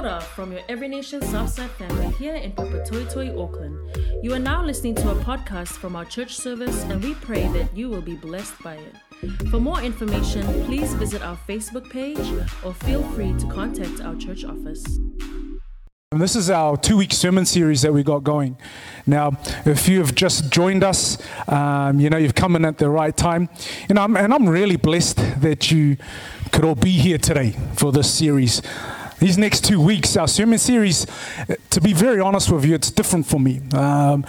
From your Every Nation Southside family here in Papatoetoe, Auckland. You are now listening to a podcast from our church service, and we pray that you will be blessed by it. For more information, please visit our Facebook page or feel free to contact our church office. And this is our two week sermon series that we got going. Now, if you have just joined us, um, you know, you've come in at the right time. Know, I'm, and I'm really blessed that you could all be here today for this series. These next two weeks, our sermon series, to be very honest with you, it's different for me. Um,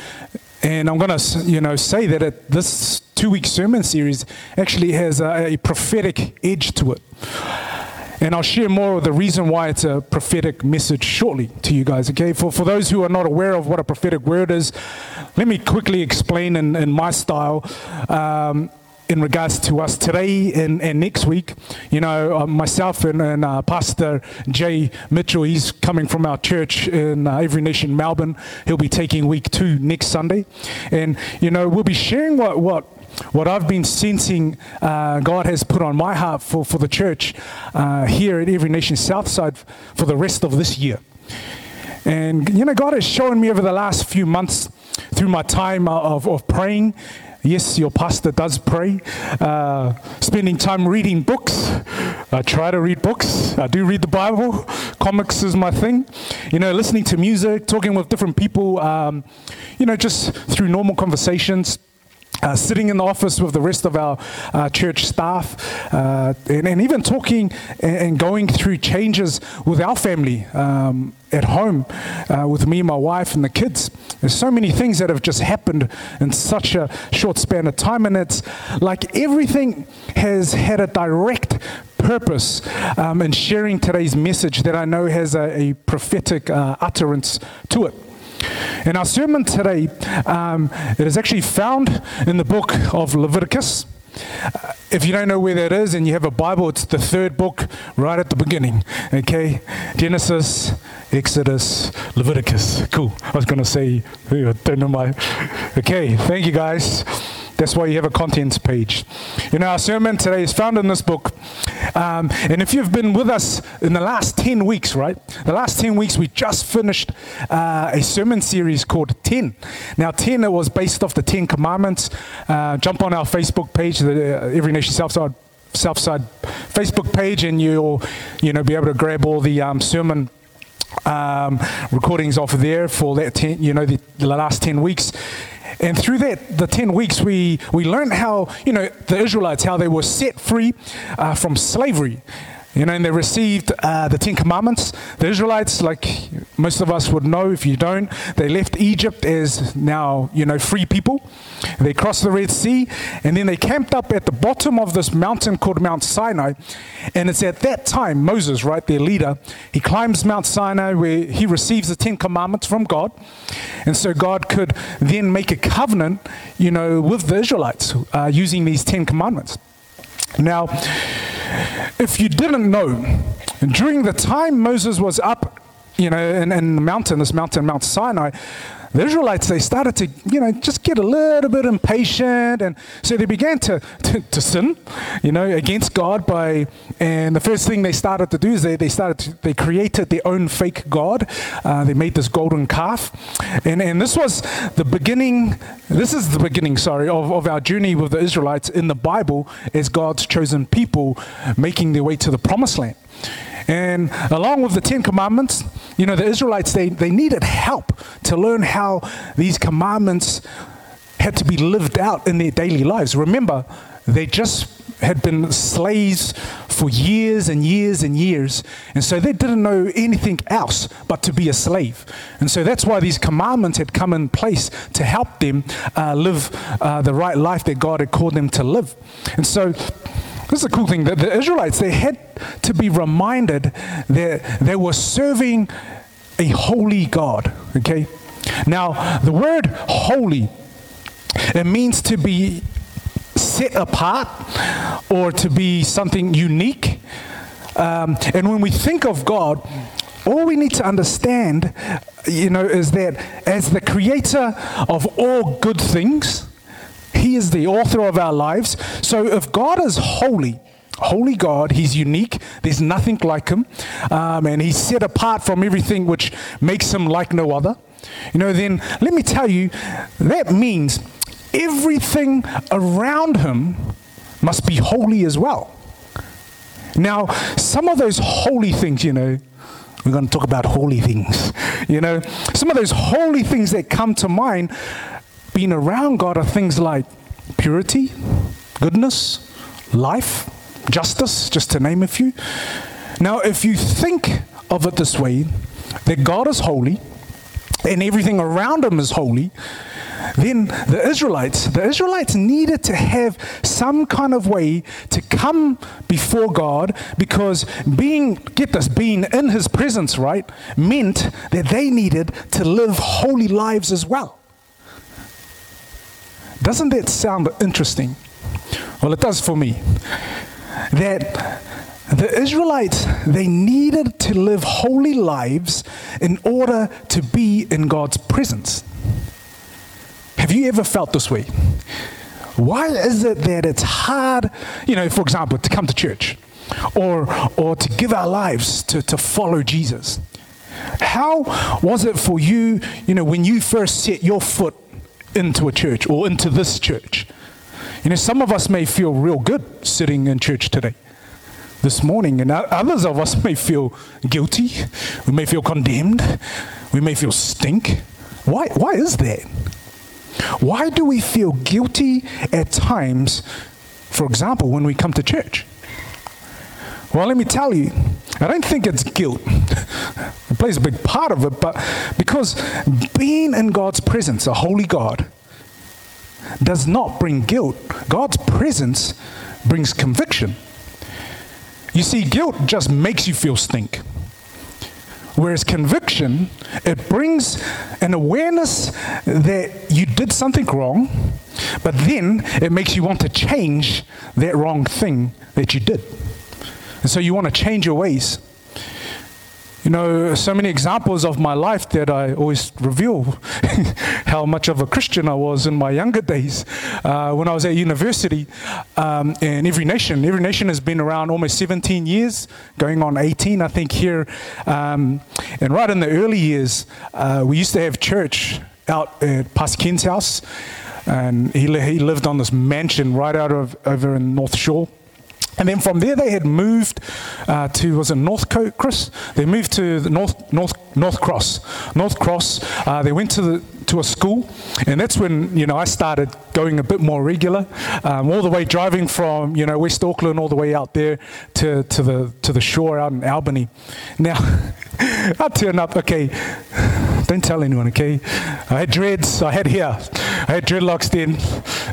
and I'm going to, you know, say that it, this two-week sermon series actually has a, a prophetic edge to it. And I'll share more of the reason why it's a prophetic message shortly to you guys, okay? For, for those who are not aware of what a prophetic word is, let me quickly explain in, in my style. Um, in regards to us today and, and next week. You know, uh, myself and, and uh, Pastor Jay Mitchell, he's coming from our church in uh, Every Nation, Melbourne. He'll be taking week two next Sunday. And, you know, we'll be sharing what, what what I've been sensing uh, God has put on my heart for, for the church uh, here at Every Nation Southside for the rest of this year. And, you know, God has shown me over the last few months through my time of, of praying. Yes, your pastor does pray. Uh, spending time reading books. I try to read books. I do read the Bible. Comics is my thing. You know, listening to music, talking with different people, um, you know, just through normal conversations. Uh, sitting in the office with the rest of our uh, church staff, uh, and, and, even talking and, going through changes with our family um, at home uh, with me, my wife, and the kids. There's so many things that have just happened in such a short span of time, and it's like everything has had a direct purpose um, in sharing today's message that I know has a, a prophetic uh, utterance to it. And our sermon today, um, it is actually found in the book of Leviticus. Uh, if you don't know where that is and you have a Bible, it's the third book right at the beginning. Okay? Genesis, Exodus, Leviticus. Cool. I was going to say, don't know my. Okay, thank you guys. That's why you have a contents page. You know, our sermon today is found in this book. Um, and if you've been with us in the last 10 weeks, right? The last 10 weeks, we just finished uh, a sermon series called 10. Now, 10, it was based off the 10 commandments. Uh, jump on our Facebook page, the uh, Every Nation Southside, Southside Facebook page, and you'll, you know, be able to grab all the um, sermon um, recordings off of there for that 10, you know, the, the last 10 weeks. And through that, the 10 weeks, we, we learned how, you know, the Israelites, how they were set free uh, from slavery. You know, and they received uh, the Ten Commandments. The Israelites, like most of us would know, if you don't, they left Egypt as now, you know, free people. They crossed the Red Sea, and then they camped up at the bottom of this mountain called Mount Sinai. And it's at that time, Moses, right, their leader, he climbs Mount Sinai where he receives the Ten Commandments from God. And so God could then make a covenant, you know, with the Israelites uh, using these Ten Commandments. Now, if you didn't know, during the time Moses was up, you know, in, in the mountain, this mountain, Mount Sinai, the Israelites, they started to, you know, just get a little bit impatient. And so they began to, to, to, sin, you know, against God by, and the first thing they started to do is they, they started, to, they created their own fake God. Uh, they made this golden calf. And, and this was the beginning, this is the beginning, sorry, of, of our journey with the Israelites in the Bible as God's chosen people making their way to the promised land. And along with the Ten Commandments, you know, the Israelites, they, they needed help to learn how these commandments had to be lived out in their daily lives. Remember, they just had been slaves for years and years and years. And so they didn't know anything else but to be a slave. And so that's why these commandments had come in place to help them uh, live uh, the right life that God had called them to live. And so this is a cool thing. The, the Israelites, they had to be reminded that they were serving a holy God. Okay? Now, the word holy, it means to be set apart or to be something unique. Um, and when we think of God, all we need to understand, you know, is that as the creator of all good things, he is the author of our lives. So if God is holy, holy God. He's unique. There's nothing like him. Um, and he's set apart from everything which makes him like no other. You know, then let me tell you, that means everything around him must be holy as well. Now, some of those holy things, you know, we're going to talk about holy things. You know, some of those holy things that come to mind being around God are things like purity, goodness, life, justice, just to name a few. Now, if you think of it this way, that God is holy and everything around him is holy, then the Israelites, the Israelites needed to have some kind of way to come before God because being, get this, being in his presence, right, meant that they needed to live holy lives as well. Doesn't that sound interesting? Well, it does for me. That the Israelites, they needed to live holy lives in order to be in God's presence. Have you ever felt this way? Why is it that it's hard, you know, for example, to come to church or, or to give our lives to, to follow Jesus? How was it for you, you know, when you first set your foot into a church or into this church? You know, some of us may feel real good sitting in church today, this morning, and others of us may feel guilty. We may feel condemned. We may feel stink. Why, why is that? Why do we feel guilty at times, for example, when we come to church? Well, let me tell you, I don't think it's guilt. it plays a big part of it, but because being in God's presence, a holy God, does not bring guilt. God's presence brings conviction. You see, guilt just makes you feel stink. Whereas conviction, it brings an awareness that you did something wrong, but then it makes you want to change that wrong thing that you did. And so you want to change your ways. You know, so many examples of my life that I always reveal how much of a Christian I was in my younger days. Uh, when I was at university um, in Every Nation, Every Nation has been around almost 17 years, going on 18, I think, here. Um, and right in the early years, uh, we used to have church out at Pastor house. And he, he lived on this mansion right out of over in North Shore. And then from there, they had moved uh, to was it Northcote, Chris? They moved to the North North North Cross. North Cross. Uh, they went to the to a school, and that's when you know I started going a bit more regular, um, all the way driving from you know West Auckland all the way out there to to the to the shore out in Albany. Now, I turned up. Okay, don't tell anyone. Okay, I had dreads. I had hair. I had dreadlocks then.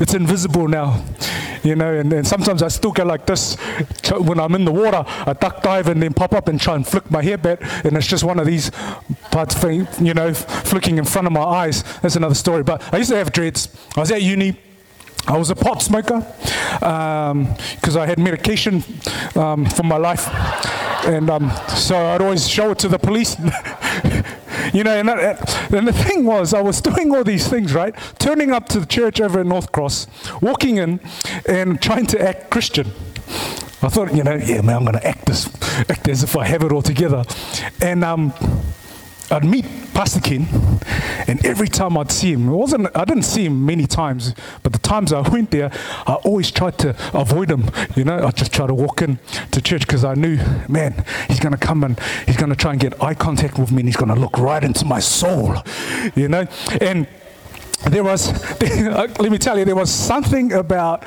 It's invisible now you know, and, and sometimes I still go like this when I'm in the water. I duck dive and then pop up and try and flick my hair back, and it's just one of these parts, you know, flicking in front of my eyes. That's another story. But I used to have dreads. I was at uni. I was a pot smoker because um, I had medication um, for my life, and um, so I'd always show it to the police. You know, and, that, and the thing was, I was doing all these things, right? Turning up to the church over at North Cross, walking in and trying to act Christian. I thought, you know, yeah, man, I'm going to act this, act as if I have it all together. And um, I'd meet Pastor Ken, and every time I'd see him, it wasn't I didn't see him many times, but the times I went there, I always tried to avoid him. You know, I just tried to walk in to church because I knew, man, he's going to come and he's going to try and get eye contact with me, and he's going to look right into my soul. You know, and there was, let me tell you, there was something about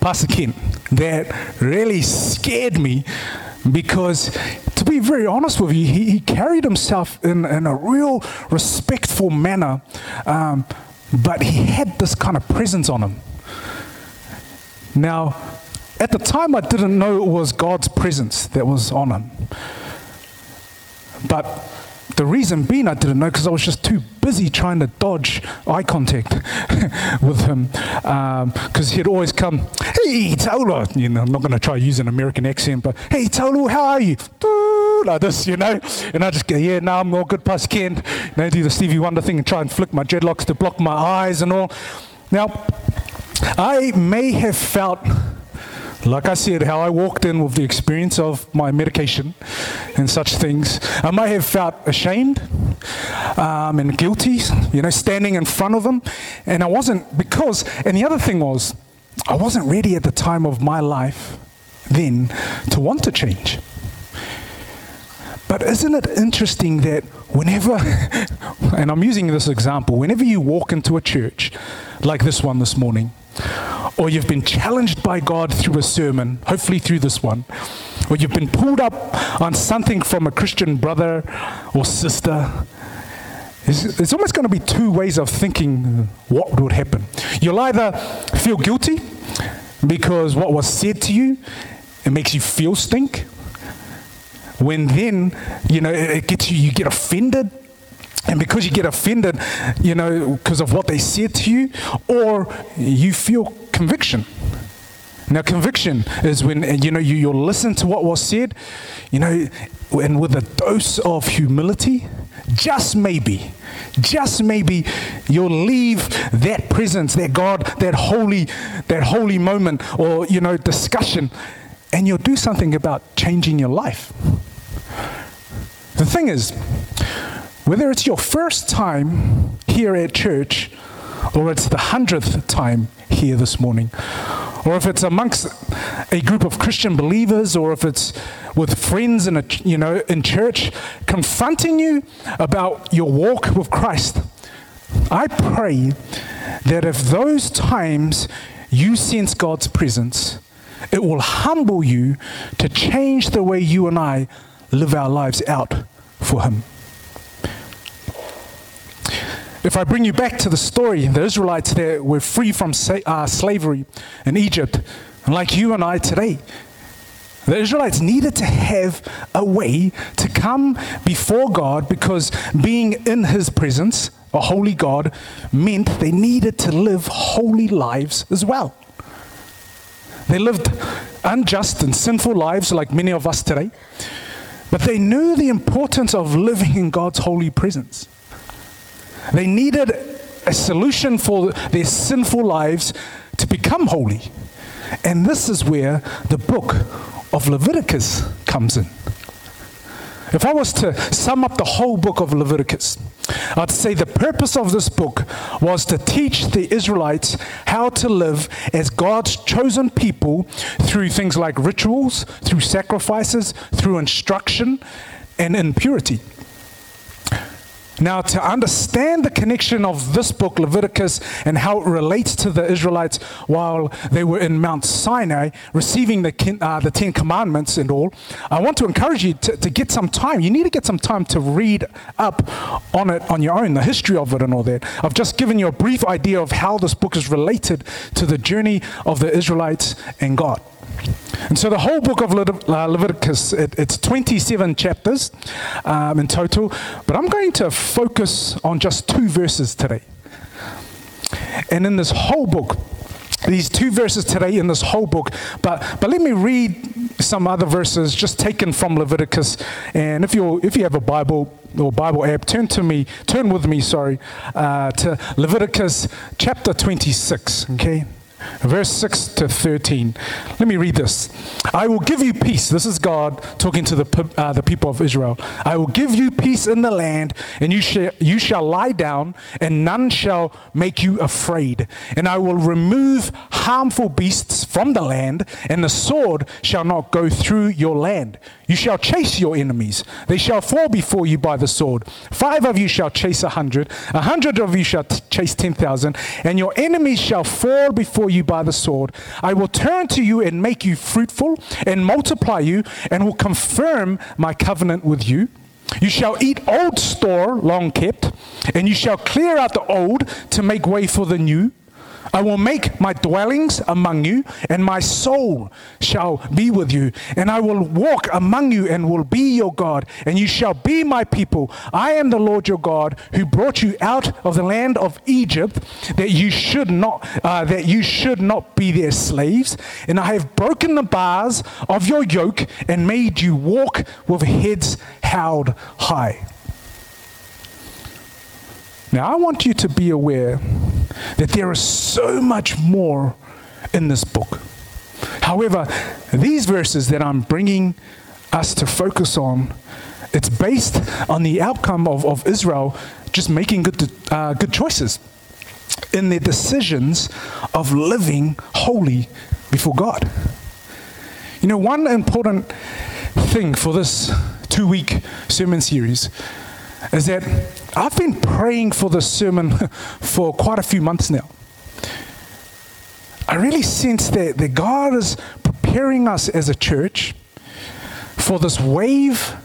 Pastor Ken that really scared me because very honest with you, he, he carried himself in, in a real respectful manner, um, but he had this kind of presence on him. Now, at the time, I didn't know it was God's presence that was on him. But the reason being I didn't know because I was just too busy trying to dodge eye contact with him because um, he'd always come, hey, Taulu. You know, I'm not going to try use an American accent, but hey, Taulu, how are you? Like this, you know? And I just go, yeah, now I'm all good, Pastor Ken. You know, do the Stevie Wonder thing and try and flick my dreadlocks to block my eyes and all. Now, I may have felt Like I said, how I walked in with the experience of my medication and such things, I may have felt ashamed um, and guilty, you know, standing in front of them. And I wasn't, because, and the other thing was, I wasn't ready at the time of my life then to want to change. But isn't it interesting that whenever, and I'm using this example, whenever you walk into a church like this one this morning, or you've been challenged by God through a sermon, hopefully through this one, or you've been pulled up on something from a Christian brother or sister, It's almost going to be two ways of thinking what would happen. You'll either feel guilty because what was said to you, it makes you feel stink. When then, you know, it gets you, you get offended and because you get offended, you know, because of what they said to you, or you feel conviction. Now, conviction is when uh, you know you, you'll listen to what was said, you know, and with a dose of humility, just maybe, just maybe, you'll leave that presence, that God, that holy, that holy moment, or you know, discussion, and you'll do something about changing your life. The thing is, whether it's your first time here at church or it's the hundredth time here this morning, or if it's amongst a group of Christian believers, or if it's with friends in a, you know in church, confronting you about your walk with Christ, I pray that if those times you sense God's presence, it will humble you to change the way you and I live our lives out for Him. If I bring you back to the story, the Israelites there were free from sa- uh, slavery in Egypt, and like you and I today. The Israelites needed to have a way to come before God because being in His presence, a holy God, meant they needed to live holy lives as well. They lived unjust and sinful lives like many of us today, but they knew the importance of living in God's holy presence. They needed a solution for their sinful lives to become holy. And this is where the book of Leviticus comes in. If I was to sum up the whole book of Leviticus, I'd say the purpose of this book was to teach the Israelites how to live as God's chosen people through things like rituals, through sacrifices, through instruction, and in purity. Now, to understand the connection of this book, Leviticus, and how it relates to the Israelites while they were in Mount Sinai, receiving the, uh, the Ten Commandments and all, I want to encourage you to, to get some time. You need to get some time to read up on it on your own, the history of it and all that. I've just given you a brief idea of how this book is related to the journey of the Israelites and God. And so the whole book of uh, Leviticus, it, it's 27 chapters um, in total, but I'm going to focus on just two verses today. And in this whole book, these two verses today in this whole book, but, but let me read some other verses just taken from Leviticus. And if, you if you have a Bible, or Bible app, turn to me, turn with me, sorry, uh, to Leviticus chapter 26, okay? Verse 6 to 13. Let me read this. I will give you peace. This is God talking to the, uh, the people of Israel. I will give you peace in the land, and you, sh- you shall lie down, and none shall make you afraid. And I will remove harmful beasts from the land, and the sword shall not go through your land. You shall chase your enemies. They shall fall before you by the sword. Five of you shall chase a hundred. A hundred of you shall t- chase ten thousand. And your enemies shall fall before you by the sword. I will turn to you and make you fruitful and multiply you and will confirm my covenant with you. You shall eat old store long kept, and you shall clear out the old to make way for the new. I will make my dwellings among you, and my soul shall be with you. And I will walk among you and will be your God, and you shall be my people. I am the Lord your God who brought you out of the land of Egypt, that you should not uh, that you should not be their slaves. And I have broken the bars of your yoke and made you walk with heads held high. Now I want you to be aware that there is so much more in this book. However, these verses that I'm bringing us to focus on, it's based on the outcome of, of Israel just making good, uh, good choices in their decisions of living holy before God. You know, one important thing for this two week sermon series is that I've been praying for this sermon for quite a few months now. I really sense that, that God is preparing us as a church for this wave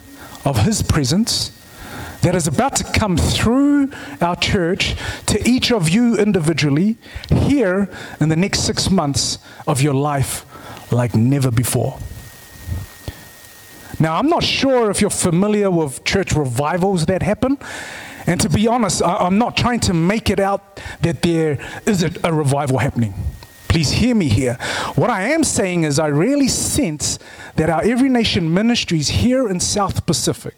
of His presence that is about to come through our church to each of you individually here in the next six months of your life like never before. Now, I'm not sure if you're familiar with church revivals that happen. And to be honest, I'm not trying to make it out that there isn't a revival happening. Please hear me here. What I am saying is, I really sense that our Every Nation ministries here in South Pacific,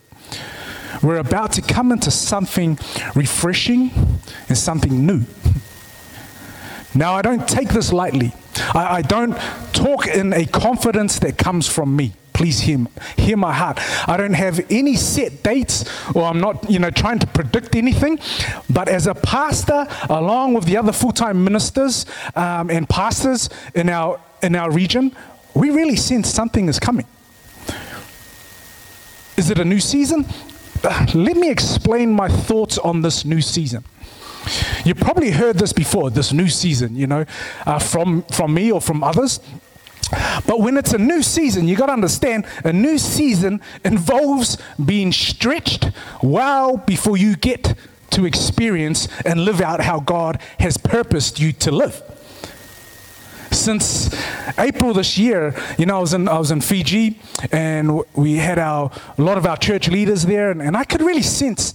we're about to come into something refreshing and something new. Now, I don't take this lightly. I, I don't talk in a confidence that comes from me please hear, hear my heart. I don't have any set dates or I'm not, you know, trying to predict anything. But as a pastor, along with the other full-time ministers um, and pastors in our, in our region, we really sense something is coming. Is it a new season? Uh, let me explain my thoughts on this new season. You've probably heard this before, this new season, you know, uh, from, from me or from others. But when it's a new season, you got to understand a new season involves being stretched well before you get to experience and live out how God has purposed you to live. Since April this year, you know, I was in, I was in Fiji and we had our, a lot of our church leaders there, and, and I could really sense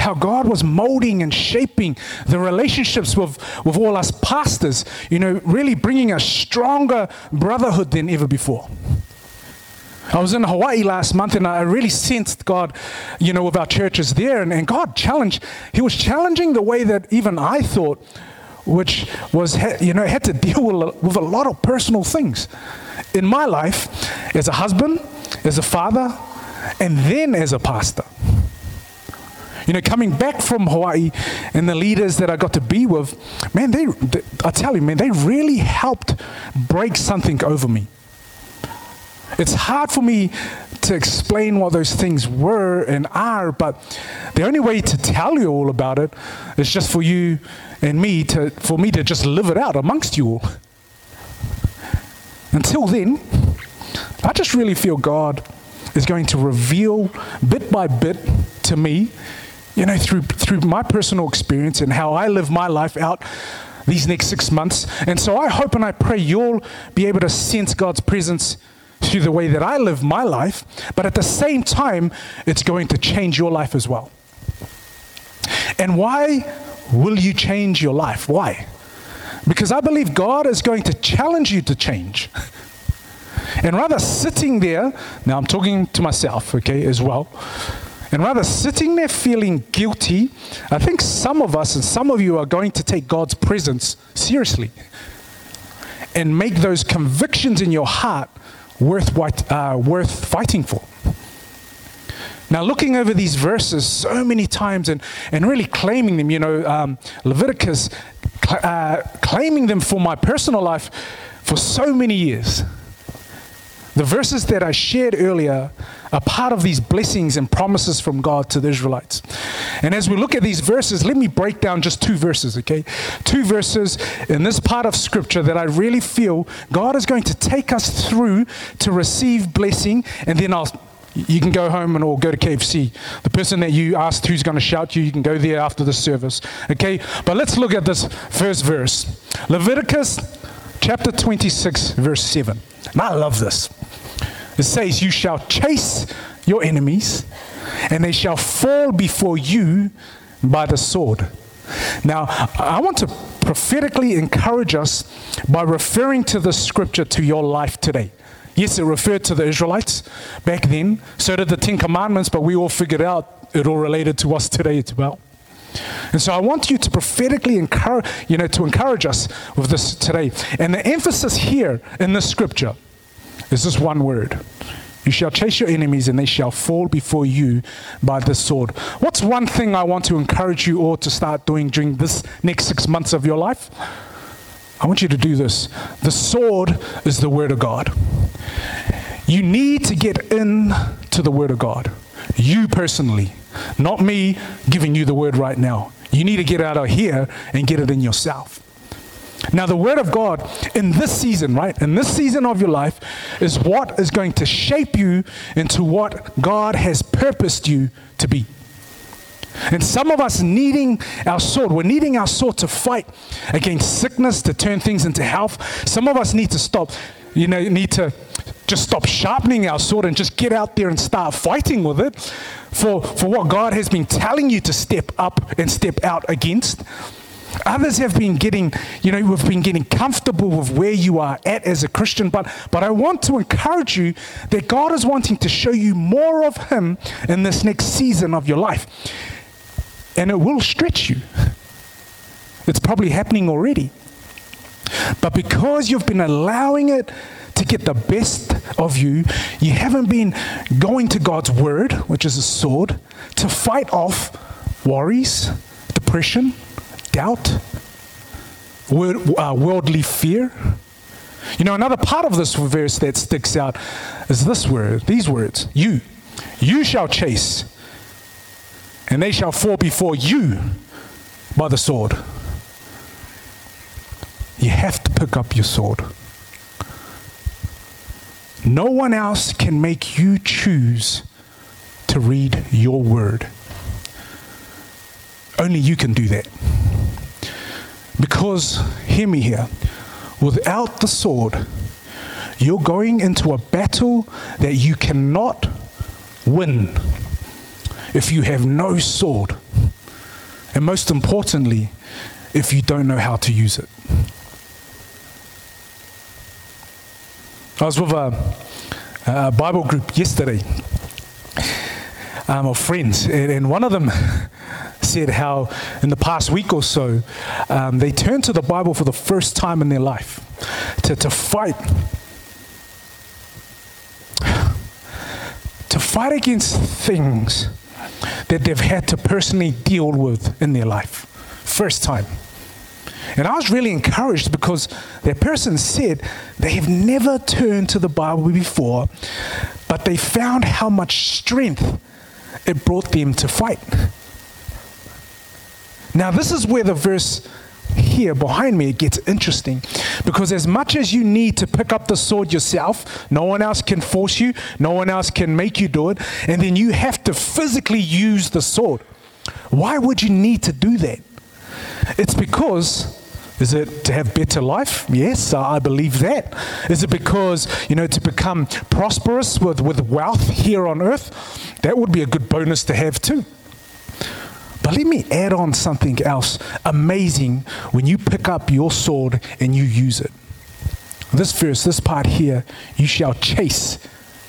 how God was molding and shaping the relationships with, with all us pastors, you know, really bringing a stronger brotherhood than ever before. I was in Hawaii last month and I really sensed God, you know, with our churches there. And, and God challenged, He was challenging the way that even I thought, which was, you know, had to deal with, with a lot of personal things in my life as a husband, as a father, and then as a pastor. You know, coming back from Hawaii and the leaders that I got to be with, man, they, they I tell you, man, they really helped break something over me. It's hard for me to explain what those things were and are, but the only way to tell you all about it is just for you and me to, for me to just live it out amongst you all. Until then, I just really feel God is going to reveal bit by bit to me you know, through, through my personal experience and how I live my life out these next six months. And so I hope and I pray you'll be able to sense God's presence through the way that I live my life, but at the same time, it's going to change your life as well. And why will you change your life? Why? Because I believe God is going to challenge you to change. And rather sitting there, now I'm talking to myself, okay, as well and rather sitting there feeling guilty, I think some of us and some of you are going to take God's presence seriously and make those convictions in your heart worth, uh, worth fighting for. Now, looking over these verses so many times and, and really claiming them, you know, um, Leviticus, cl- uh, claiming them for my personal life for so many years. The verses that I shared earlier are part of these blessings and promises from God to the Israelites. And as we look at these verses, let me break down just two verses, okay? Two verses in this part of Scripture that I really feel God is going to take us through to receive blessing, and then I'll you can go home and or go to KFC. The person that you asked who's going to shout you, you can go there after the service. Okay? But let's look at this first verse. Leviticus chapter 26, verse 7. And I love this. It says, You shall chase your enemies, and they shall fall before you by the sword. Now, I want to prophetically encourage us by referring to the scripture to your life today. Yes, it referred to the Israelites back then. So did the Ten Commandments, but we all figured out it all related to us today as well. And so I want you to prophetically encourage, you know, to encourage us with this today. And the emphasis here in this scripture is just one word. You shall chase your enemies and they shall fall before you by the sword. What's one thing I want to encourage you all to start doing during this next six months of your life? I want you to do this. The sword is the word of God. You need to get in to the word of God. You personally, not me giving you the word right now. You need to get out of here and get it in yourself. Now, the Word of God in this season, right, in this season of your life, is what is going to shape you into what God has purposed you to be. And some of us needing our sword, we're needing our sword to fight against sickness, to turn things into health. Some of us need to stop, you know, need to just stop sharpening our sword and just get out there and start fighting with it for, for what God has been telling you to step up and step out against. Others have been getting, you know, we've been getting comfortable with where you are at as a Christian, but, but I want to encourage you that God is wanting to show you more of Him in this next season of your life. And it will stretch you. It's probably happening already. But because you've been allowing it to get the best of you, you haven't been going to God's word, which is a sword, to fight off worries, depression, doubt, uh, worldly fear. You know, another part of this verse that sticks out is this word, these words You, you shall chase, and they shall fall before you by the sword. You have to pick up your sword. No one else can make you choose to read your word. Only you can do that. Because, hear me here, without the sword, you're going into a battle that you cannot win if you have no sword. And most importantly, if you don't know how to use it. I was with a, a Bible group yesterday um, of friends, and, and one of them said how in the past week or so, um, they turned to the Bible for the first time in their life to, to fight. To fight against things that they've had to personally deal with in their life. First time. And I was really encouraged because that person said they have never turned to the Bible before, but they found how much strength it brought them to fight. Now, this is where the verse here behind me it gets interesting because as much as you need to pick up the sword yourself no one else can force you no one else can make you do it and then you have to physically use the sword why would you need to do that it's because is it to have better life? Yes, I believe that. Is it because, you know, to become prosperous with, with wealth here on earth? That would be a good bonus to have too. But let me add on something else amazing when you pick up your sword and you use it. This verse, this part here, you shall chase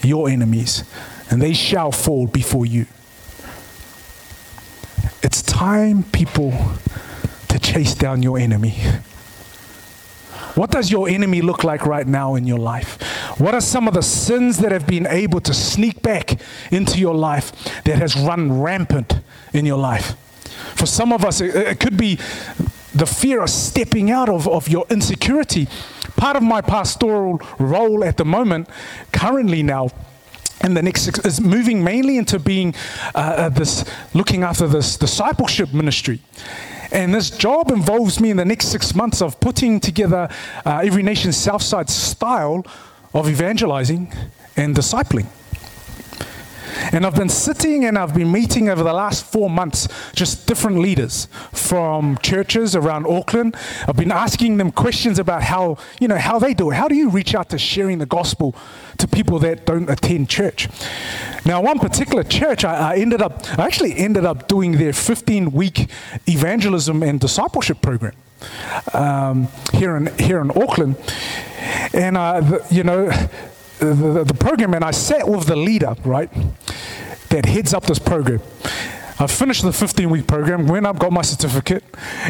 your enemies, and they shall fall before you. It's time, people, to chase down your enemy. What does your enemy look like right now in your life? What are some of the sins that have been able to sneak back into your life that has run rampant in your life? For some of us, it, could be the fear of stepping out of, of your insecurity. Part of my pastoral role at the moment, currently now, in the next six, is moving mainly into being uh, uh, this, looking after this discipleship ministry. And this job involves me in the next six months of putting together uh, Every Nation Southside style of evangelizing and discipling. And I've been sitting and I've been meeting over the last four months just different leaders from churches around Auckland. I've been asking them questions about how, you know, how they do it. How do you reach out to sharing the gospel to people that don't attend church? Now, one particular church, I, I ended up, I actually ended up doing their 15 week evangelism and discipleship program. Um, here in here in Auckland, and uh, you know, the, the program and I sat with the leader, right, that heads up this program. I finished the 15 week program, went up, got my certificate,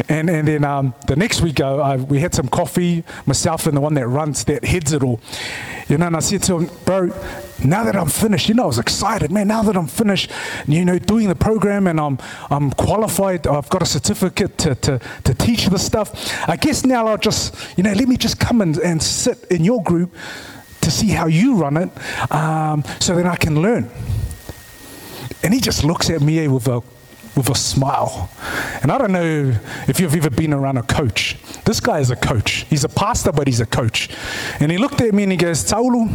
and, and then um, the next week uh, I, we had some coffee, myself and the one that runs, that heads it all. You know, and I said to him, bro, now that I'm finished, you know, I was excited, man. Now that I'm finished, you know, doing the program and I'm I'm qualified, I've got a certificate to, to, to teach the stuff. I guess now I'll just, you know, let me just come and, and sit in your group to see how you run it, um, so then I can learn. And he just looks at me with a with a smile. And I don't know if you've ever been around a coach. This guy is a coach. He's a pastor, but he's a coach. And he looked at me and he goes, Taulu,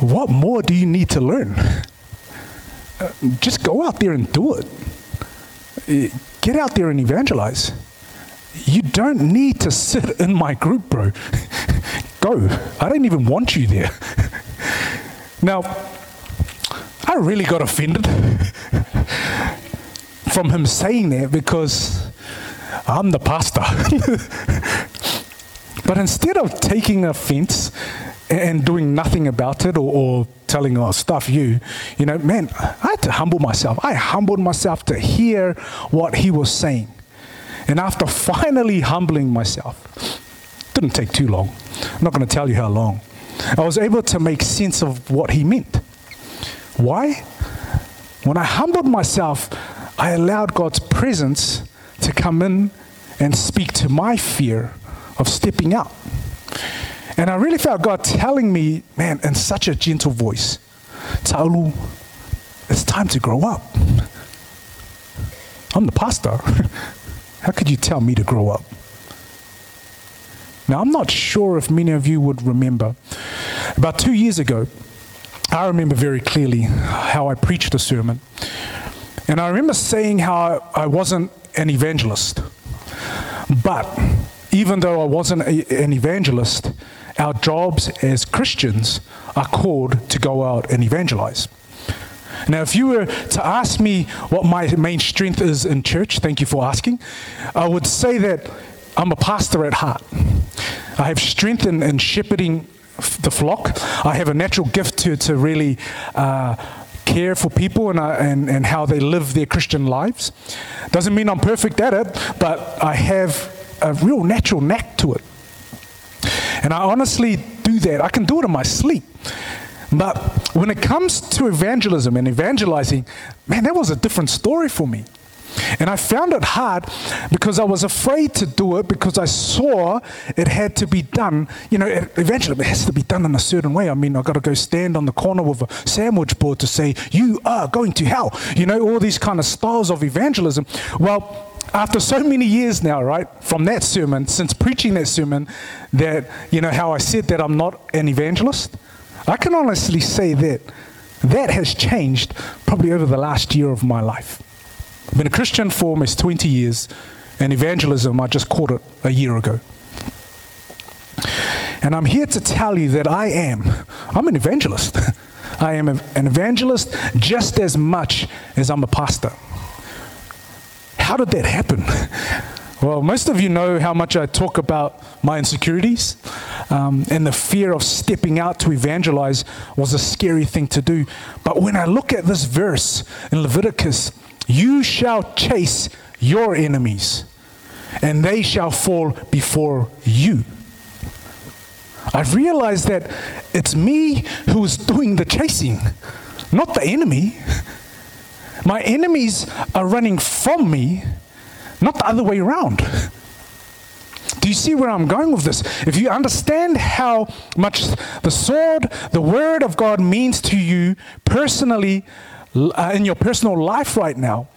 what more do you need to learn? Uh, just go out there and do it. Get out there and evangelize. You don't need to sit in my group, bro. go. I don't even want you there. now, I really got offended from him saying that because I'm the pastor. but instead of taking offense and doing nothing about it or, or telling, oh, stuff you, you know, man, I had to humble myself. I humbled myself to hear what he was saying. And after finally humbling myself, didn't take too long. I'm not going to tell you how long. I was able to make sense of what he meant. Why? When I humbled myself, I allowed God's presence to come in and speak to my fear of stepping out. And I really felt God telling me, man, in such a gentle voice, Taulu, it's time to grow up. I'm the pastor. How could you tell me to grow up? Now, I'm not sure if many of you would remember. About two years ago, I remember very clearly how I preached a sermon. And I remember saying how I wasn't an evangelist. But even though I wasn't a, an evangelist, our jobs as Christians are called to go out and evangelize. Now, if you were to ask me what my main strength is in church, thank you for asking, I would say that I'm a pastor at heart. I have strength in, in shepherding the flock. I have a natural gift to, to really uh, care for people and, uh, and, and how they live their Christian lives. Doesn't mean I'm perfect at it, but I have a real natural knack to it. And I honestly do that. I can do it in my sleep. But when it comes to evangelism and evangelizing, man, that was a different story for me. And I found it hard because I was afraid to do it because I saw it had to be done. You know, eventually it has to be done in a certain way. I mean, I've got to go stand on the corner with a sandwich board to say, You are going to hell. You know, all these kind of styles of evangelism. Well, after so many years now, right, from that sermon, since preaching that sermon, that, you know, how I said that I'm not an evangelist, I can honestly say that that has changed probably over the last year of my life. I've been a Christian for almost 20 years, and evangelism, I just caught it a year ago. And I'm here to tell you that I am, I'm an evangelist. I am an evangelist just as much as I'm a pastor. How did that happen? Well, most of you know how much I talk about my insecurities, um, and the fear of stepping out to evangelize was a scary thing to do. But when I look at this verse in Leviticus, you shall chase your enemies, and they shall fall before you. I've realized that it's me who is doing the chasing, not the enemy. My enemies are running from me, not the other way around. Do you see where I'm going with this? If you understand how much the sword, the word of God means to you personally, uh, in your personal life right now,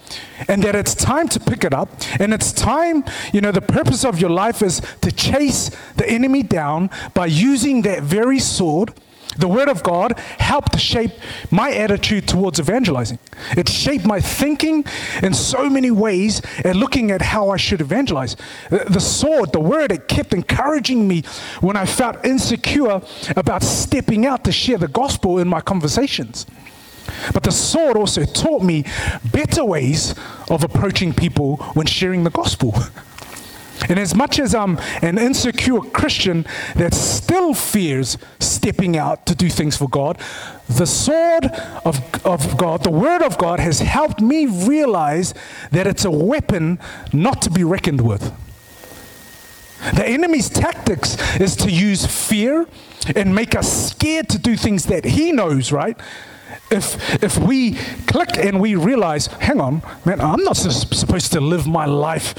and that it's time to pick it up, and it's time, you know, the purpose of your life is to chase the enemy down by using that very sword the Word of God helped shape my attitude towards evangelizing. It shaped my thinking in so many ways and looking at how I should evangelize. The sword, the Word, it kept encouraging me when I felt insecure about stepping out to share the gospel in my conversations. But the sword also taught me better ways of approaching people when sharing the gospel. And as much as I'm an insecure Christian that still fears stepping out to do things for God, the sword of, of God, the word of God, has helped me realize that it's a weapon not to be reckoned with. The enemy's tactics is to use fear and make us scared to do things that he knows, right? If, if we click and we realize, hang on, man, I'm not supposed to live my life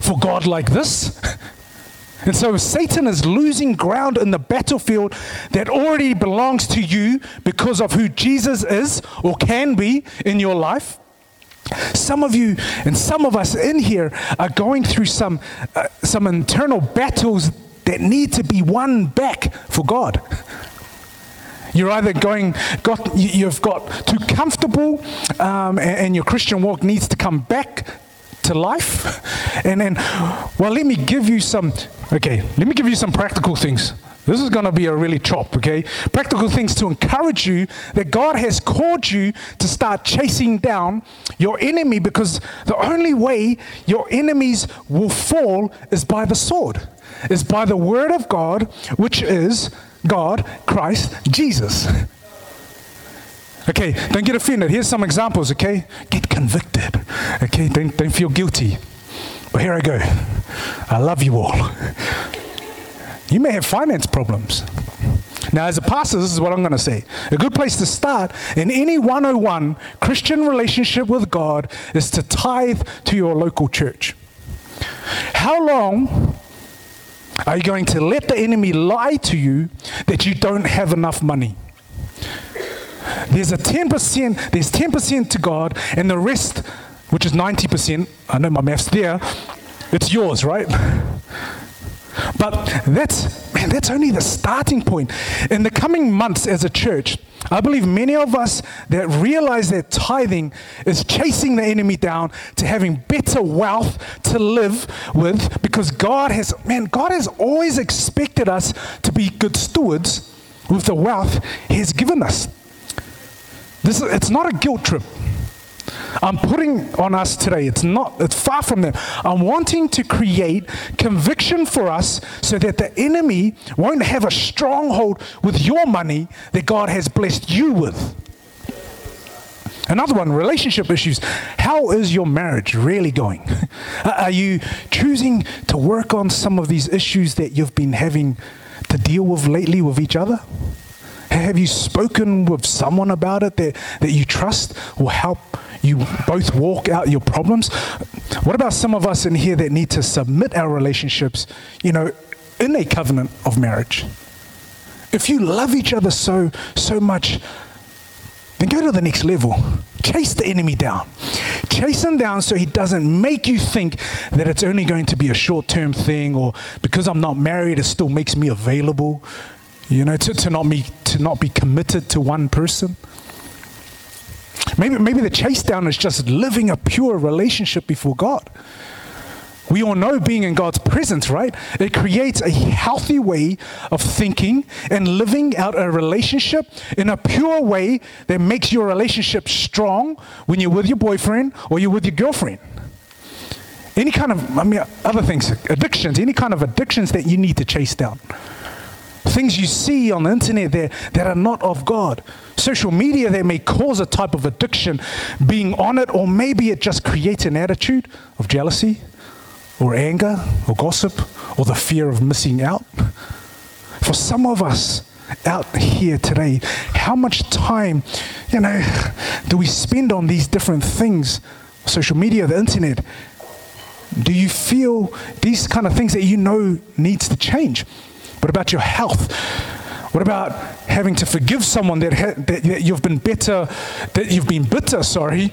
for God like this. And so Satan is losing ground in the battlefield that already belongs to you because of who Jesus is or can be in your life. Some of you and some of us in here are going through some, uh, some internal battles that need to be won back for God. You're either going, got, you've got too comfortable, um, and, and your Christian walk needs to come back to life. And then, well, let me give you some, okay, let me give you some practical things. This is going to be a really chop, okay? Practical things to encourage you that God has called you to start chasing down your enemy because the only way your enemies will fall is by the sword, is by the word of God, which is God, Christ, Jesus. Okay, don't get offended. Here's some examples, okay? Get convicted. Okay, don't, don't feel guilty. But here I go. I love you all. You may have finance problems. Now, as a pastor, this is what I'm going to say. A good place to start in any 101 Christian relationship with God is to tithe to your local church. How long are you going to let the enemy lie to you that you don't have enough money? There's a 10%, there's 10% to God, and the rest, which is 90%, I know my math's there, it's yours, right? But that's, that's only the starting point. In the coming months as a church, I believe many of us that realize that tithing is chasing the enemy down to having better wealth to live with because God has, man, God has always expected us to be good stewards with the wealth He has given us. This is, it's not a guilt trip. I'm putting on us today. It's not, it's far from that. I'm wanting to create conviction for us so that the enemy won't have a stronghold with your money that God has blessed you with. Another one, relationship issues. How is your marriage really going? Are you choosing to work on some of these issues that you've been having to deal with lately with each other? Have you spoken with someone about it that, that you trust will help you both walk out your problems? What about some of us in here that need to submit our relationships, you know, in a covenant of marriage? If you love each other so, so much, then go to the next level. Chase the enemy down. Chase him down so he doesn't make you think that it's only going to be a short term thing or because I'm not married, it still makes me available. You know, to, to, not, be, to not be committed to one person. Maybe, maybe the chase down is just living a pure relationship before God. We all know being in God's presence, right? It creates a healthy way of thinking and living out a relationship in a pure way that makes your relationship strong when you're with your boyfriend or you're with your girlfriend. Any kind of, I mean, other things, addictions, any kind of addictions that you need to chase down things you see on the internet that, that are not of God. Social media that may cause a type of addiction being on it, or maybe it just creates an attitude of jealousy or anger or gossip or the fear of missing out. For some of us out here today, how much time, you know, do we spend on these different things? Social media, the internet. Do you feel these kind of things that you know needs to change? What about your health? What about having to forgive someone that, ha- that, you've been bitter, that you've been bitter, sorry,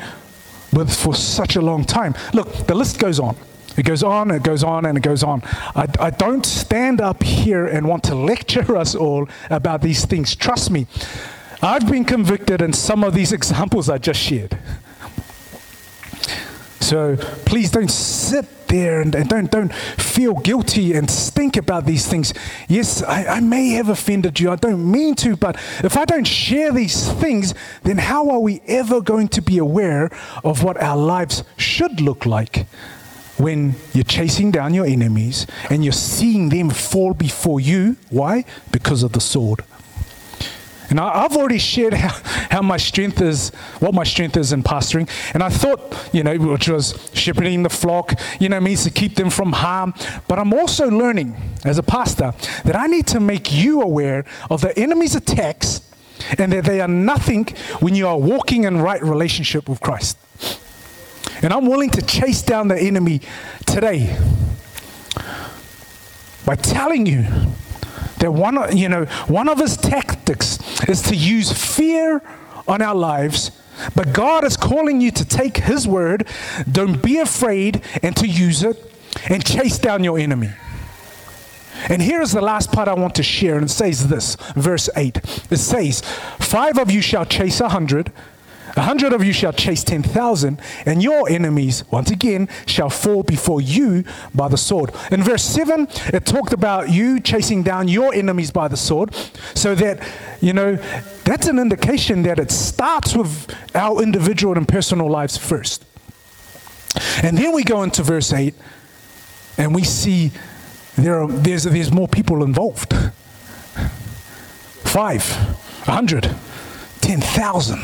with for such a long time? Look, the list goes on. It goes on, it goes on, and it goes on. I, I don't stand up here and want to lecture us all about these things. Trust me, I've been convicted in some of these examples I just shared. So please don't sit there and, and, don't, don't feel guilty and stink about these things. Yes, I, I may have offended you. I don't mean to, but if I don't share these things, then how are we ever going to be aware of what our lives should look like when you're chasing down your enemies and you're seeing them fall before you. Why? Because of the sword. And I, have already shared how, how my strength is, what my strength is in pastoring. And I thought, you know, which was shepherding the flock, you know, means to keep them from harm. But I'm also learning as a pastor that I need to make you aware of the enemy's attacks and that they are nothing when you are walking in right relationship with Christ. And I'm willing to chase down the enemy today by telling you that one, you know, one of his tactics is to use fear on our lives. But God is calling you to take his word, don't be afraid, and to use it and chase down your enemy. And here's the last part I want to share, and it says this, verse 8. It says, Five of you shall chase a hundred, a hundred of you shall chase ten thousand, and your enemies, once again, shall fall before you by the sword. In verse 7, it talked about you chasing down your enemies by the sword, so that, you know, that's an indication that it starts with our individual and personal lives first. And then we go into verse 8, and we see there are, there's, there's more people involved. Five, a hundred, ten thousand.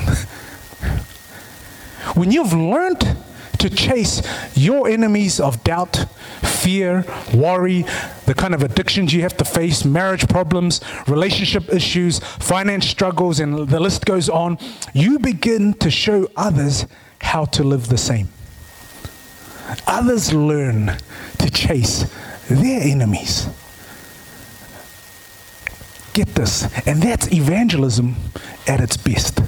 When you've learned to chase your enemies of doubt, fear, worry, the kind of addictions you have to face, marriage problems, relationship issues, finance struggles, and the list goes on, you begin to show others how to live the same. Others learn to chase their enemies. Get this, and that's evangelism at its best.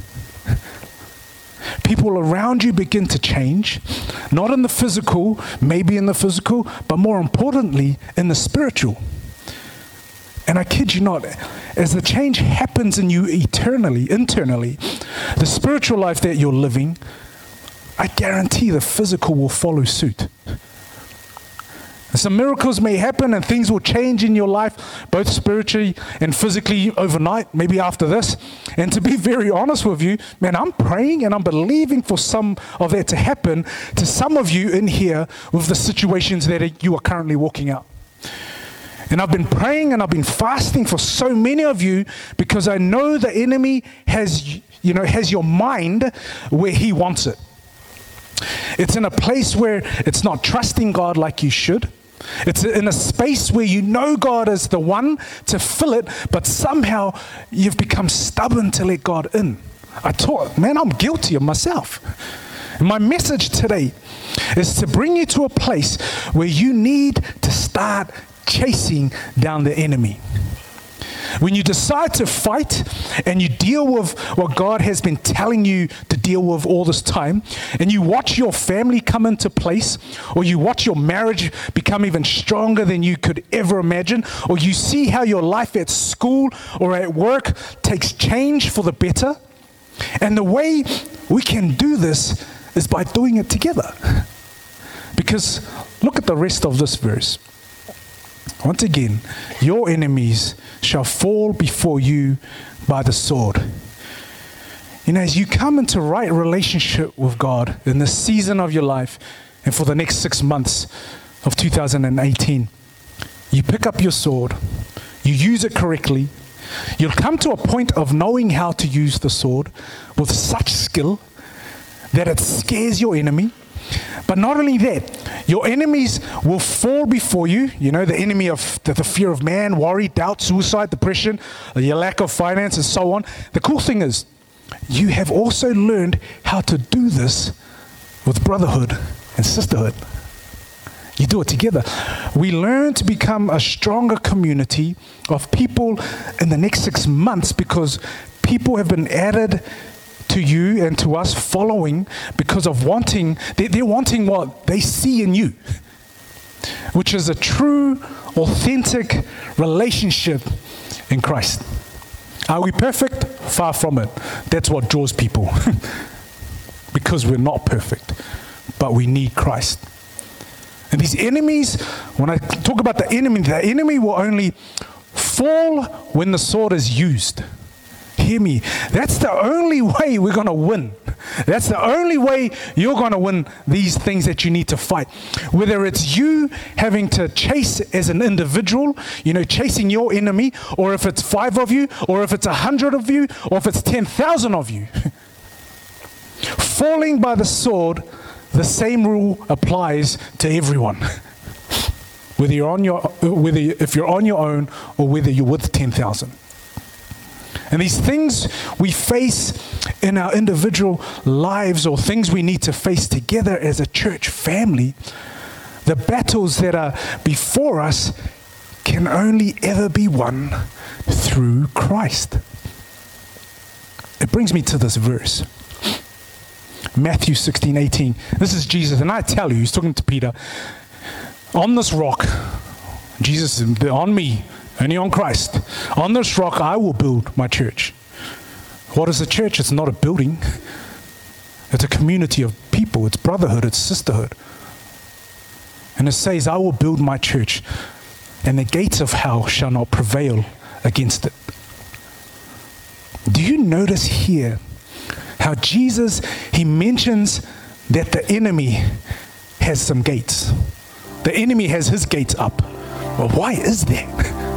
People around you begin to change, not in the physical, maybe in the physical, but more importantly, in the spiritual. And I kid you not, as the change happens in you eternally, internally, the spiritual life that you're living, I guarantee the physical will follow suit. Some miracles may happen and things will change in your life, both spiritually and physically overnight, maybe after this. And to be very honest with you, man, I'm praying and I'm believing for some of that to happen to some of you in here with the situations that you are currently walking out. And I've been praying and I've been fasting for so many of you because I know the enemy has, you know, has your mind where he wants it. It's in a place where it's not trusting God like you should. It's in a space where you know God is the one to fill it, but somehow you've become stubborn to let God in. I taught, man, I'm guilty of myself. And my message today is to bring you to a place where you need to start chasing down the enemy. When you decide to fight and you deal with what God has been telling you to deal with all this time, and you watch your family come into place, or you watch your marriage become even stronger than you could ever imagine, or you see how your life at school or at work takes change for the better. And the way we can do this is by doing it together. Because look at the rest of this verse. Once again, your enemies shall fall before you by the sword. Know, as you come into right relationship with God in this season of your life and for the next six months of 2018, you pick up your sword, you use it correctly, you'll come to a point of knowing how to use the sword with such skill that it scares your enemy but not only that, your enemies will fall before you. You know, the enemy of the, the, fear of man, worry, doubt, suicide, depression, your lack of finance, and so on. The cool thing is, you have also learned how to do this with brotherhood and sisterhood. You do it together. We learn to become a stronger community of people in the next six months because people have been added to you and to us following because of wanting, they're wanting what they see in you, which is a true, authentic relationship in Christ. Are we perfect? Far from it. That's what draws people. because we're not perfect, but we need Christ. And these enemies, when I talk about the enemy, the enemy will only fall when the sword is used hear me. That's the only way we're going to win. That's the only way you're going to win these things that you need to fight. Whether it's you having to chase as an individual, you know, chasing your enemy, or if it's five of you, or if it's a hundred of you, or if it's 10,000 of you. Falling by the sword, the same rule applies to everyone. whether you're on your, whether if you're on your own or whether you're with 10,000. And these things we face in our individual lives or things we need to face together as a church family, the battles that are before us can only ever be won through Christ. It brings me to this verse. Matthew 16, 18. This is Jesus, and I tell you, he's talking to Peter, on this rock, Jesus is on me, only on Christ. On this rock, I will build my church. What is a church? It's not a building, it's a community of people, it's brotherhood, it's sisterhood. And it says, I will build my church, and the gates of hell shall not prevail against it. Do you notice here how Jesus, he mentions that the enemy has some gates? The enemy has his gates up. Well, why is that?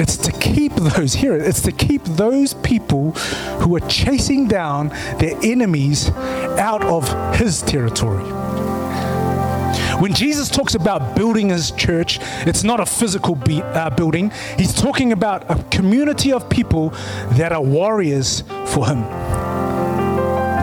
It's to keep those, here, it's to keep those people who are chasing down their enemies out of his territory. When Jesus talks about building his church, it's not a physical be- uh, building. He's talking about a community of people that are warriors for him.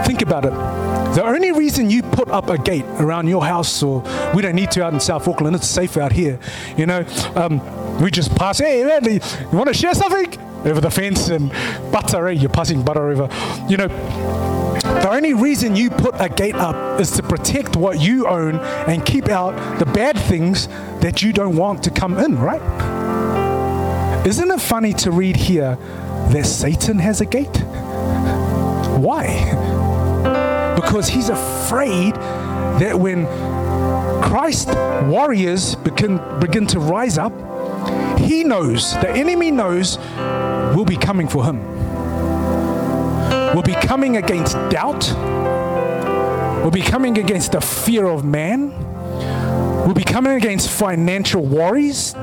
Think about it. The only reason you put up a gate around your house, or we don't need to out in South Auckland, it's safe out here, you know. Um, we just pass, hey man, you want to share something? Over the fence and butter, eh? You're passing butter over. You know, the only reason you put a gate up is to protect what you own and keep out the bad things that you don't want to come in, right? Isn't it funny to read here that Satan has a gate? Why? Because he's afraid that when Christ warriors begin, begin to rise up, he knows, the enemy knows, will be coming for him. Will be coming against doubt, will be coming against the fear of man, will be coming against financial worries,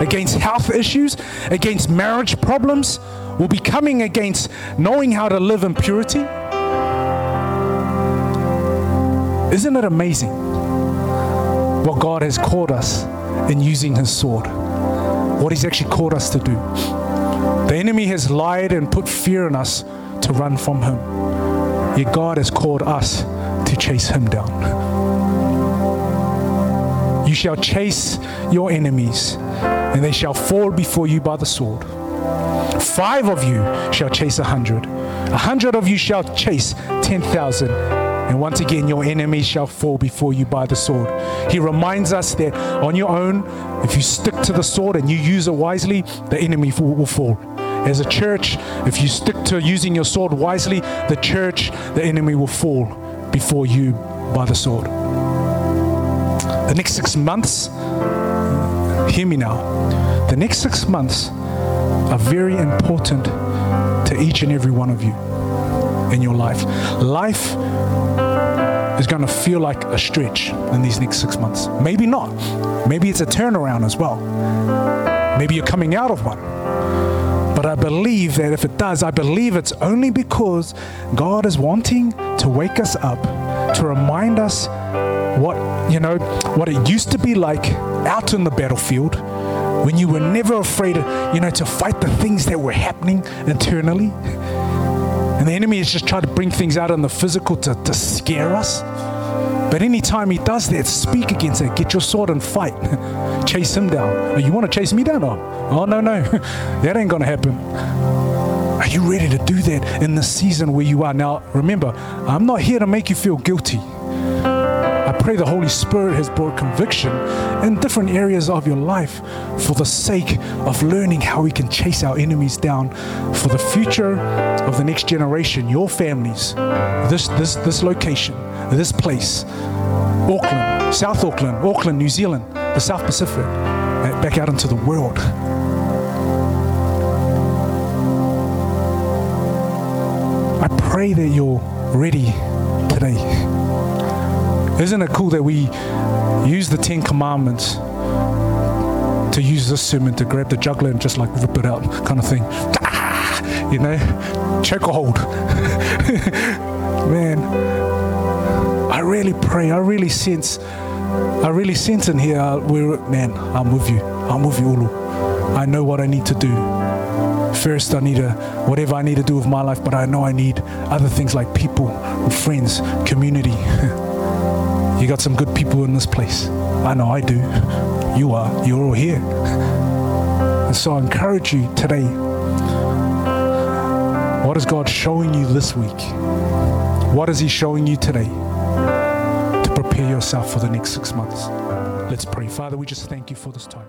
against health issues, against marriage problems, will be coming against knowing how to live in purity. Isn't it amazing what God has called us in using His sword? what He's actually called us to do. The enemy has lied and put fear in us to run from Him. Yet God has called us to chase Him down. You shall chase your enemies, and they shall fall before you by the sword. Five of you shall chase a hundred, a hundred of you shall chase ten thousand and once again, your enemies shall fall before you by the sword. He reminds us that on your own, if you stick to the sword and you use it wisely, the enemy will fall. As a church, if you stick to using your sword wisely, the church, the enemy will fall before you by the sword. The next six months, hear me now, the next six months are very important to each and every one of you in your life. Life is going to feel like a stretch in these next six months. Maybe not. Maybe it's a turnaround as well. Maybe you're coming out of one. But I believe that if it does, I believe it's only because God is wanting to wake us up, to remind us what, you know, what it used to be like out in the battlefield when you were never afraid, you know, to fight the things that were happening internally and the enemy has just tried to bring things out in the physical to, to scare us. But anytime he does that, speak against it. Get your sword and fight. chase him down. Oh, you want to chase me down? Oh, oh no, no. that ain't going to happen. Are you ready to do that in the season where you are? Now, remember, I'm not here to make you feel guilty. I pray the Holy Spirit has brought conviction in different areas of your life for the sake of learning how we can chase our enemies down for the future of the next generation, your families, this, this, this location, this place, Auckland, South Auckland, Auckland, New Zealand, the South Pacific, back out into the world. I pray that you're ready today. Isn't it cool that we use the Ten Commandments to use this sermon to grab the jugular and just like rip it out, kind of thing? You know, chokehold. a I really pray, I really sense, I really sense in here, where, man, I'm with you. I'm with you, Taulu. I know what I need to do. First, I need to, whatever I need to do with my life, but I know I need other things like people, friends, community. you got some good people in this place. I know I do. You are. You're all here. And so I encourage you today. What is God showing you this week? What is He showing you today yourself for the next six months? Let's pray. Father, we just thank you for this time.